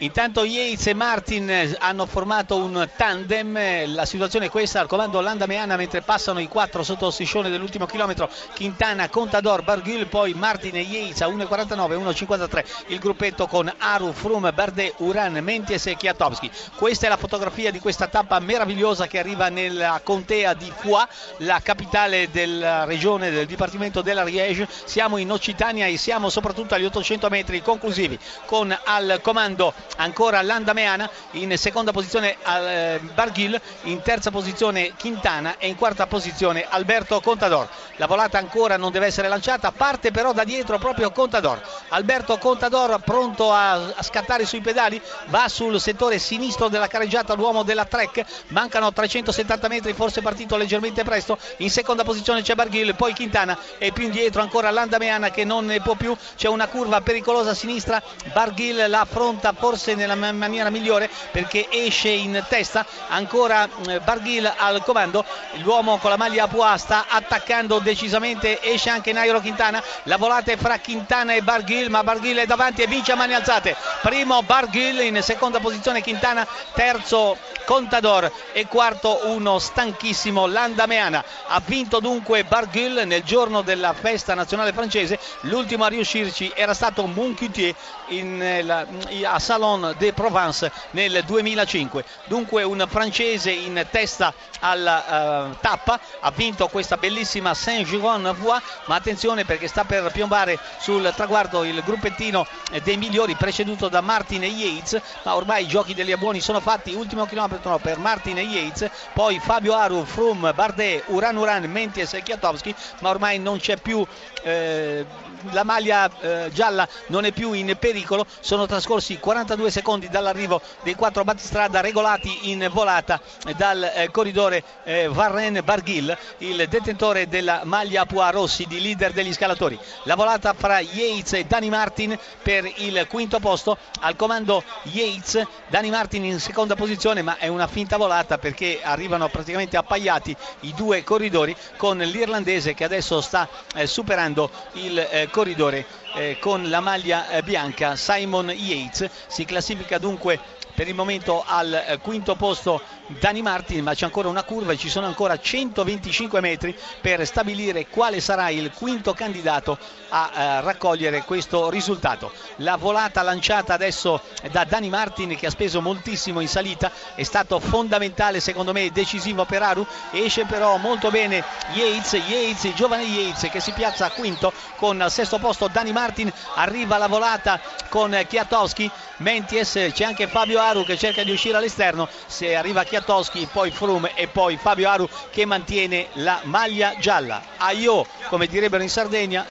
Intanto Yates e Martin hanno formato un tandem, la situazione è questa, al comando Landameana mentre passano i quattro sotto lo striscione dell'ultimo chilometro, Quintana, Contador, Barghil, poi Martin e Yates a 1.49, 1.53, il gruppetto con Aru, Frum, Bardet, Uran, Menties e Chiatowski. Questa è la fotografia di questa tappa meravigliosa che arriva nella contea di Foix, la capitale della regione del Dipartimento della Riege. Siamo in Occitania e siamo soprattutto agli 800 metri conclusivi con al comando ancora Landameana, in seconda posizione eh, Barghil, in terza posizione Quintana e in quarta posizione Alberto Contador. La volata ancora non deve essere lanciata, parte però da dietro proprio Contador. Alberto Contador pronto a, scattare sui pedali, va sul settore sinistro della careggiata l'uomo della Trek, mancano 370 metri, forse partito leggermente presto, in seconda posizione c'è Barghil, poi Quintana e più indietro ancora Landameana che non ne può più, c'è una curva pericolosa a sinistra, Barghil la affronta forse nella maniera migliore perché esce in testa ancora eh, Barghil al comando. L'uomo con la maglia a Pua sta attaccando decisamente esce anche Nairo Quintana. La volata è fra Quintana e Barghil ma Barghil è davanti e vince a mani alzate. Primo Barghil in seconda posizione Quintana. Terzo Contador e quarto uno stanchissimo Landameana. Ha vinto dunque Barghil nel giorno della festa nazionale francese. L'ultimo a riuscirci era stato Moncutier in, a Salon de Provence nel 2005 dunque un francese in testa alla uh, tappa ha vinto questa bellissima Saint-Giron-Voix ma attenzione perché sta per piombare sul traguardo il gruppettino dei migliori preceduto da Martin e Yates ma ormai i giochi degli abuoni sono fatti. Ultimo chilometro per Martin e Yates poi Fabio Aru, Frum, Bardet, Uran Uran, Menties e Chiatowski ma ormai non c'è più eh, la maglia eh, gialla non è più in pericolo. Sono trascorsi 42 secondi dall'arrivo dei quattro battistrada regolati in volata dal eh, corridore eh, Varren Barghil il detentore della maglia Pua Rossi di leader degli scalatori. La volata fra Yates e Dani Martin per il quinto posto. Al comando Yates Dani Martin in seconda posizione ma è una finta volata perché arrivano praticamente appaiati i due corridori con l'irlandese che adesso sta eh, superando il eh, corridore eh, con la maglia eh, bianca Simon Yates. Si classifica dunque per il momento al eh, quinto posto Dani Martin ma c'è ancora una curva e ci sono ancora 125 metri per stabilire quale sarà il quinto candidato a eh, raccogliere questo risultato. La volata lanciata adesso da Dani Martin che ha speso moltissimo in salita è stato fondamentale secondo me decisivo per Aru. Esce però molto bene Yates, Yates il giovane Yates che si piazza a quinto. Con al sesto posto Dani Martin arriva la volata con Chiatowski Menties c'è anche Fabio Aru che cerca di uscire all'esterno. Se arriva Chiatowski poi Frum e poi Fabio Aru che mantiene la maglia gialla. Aio come direbbero in Sardegna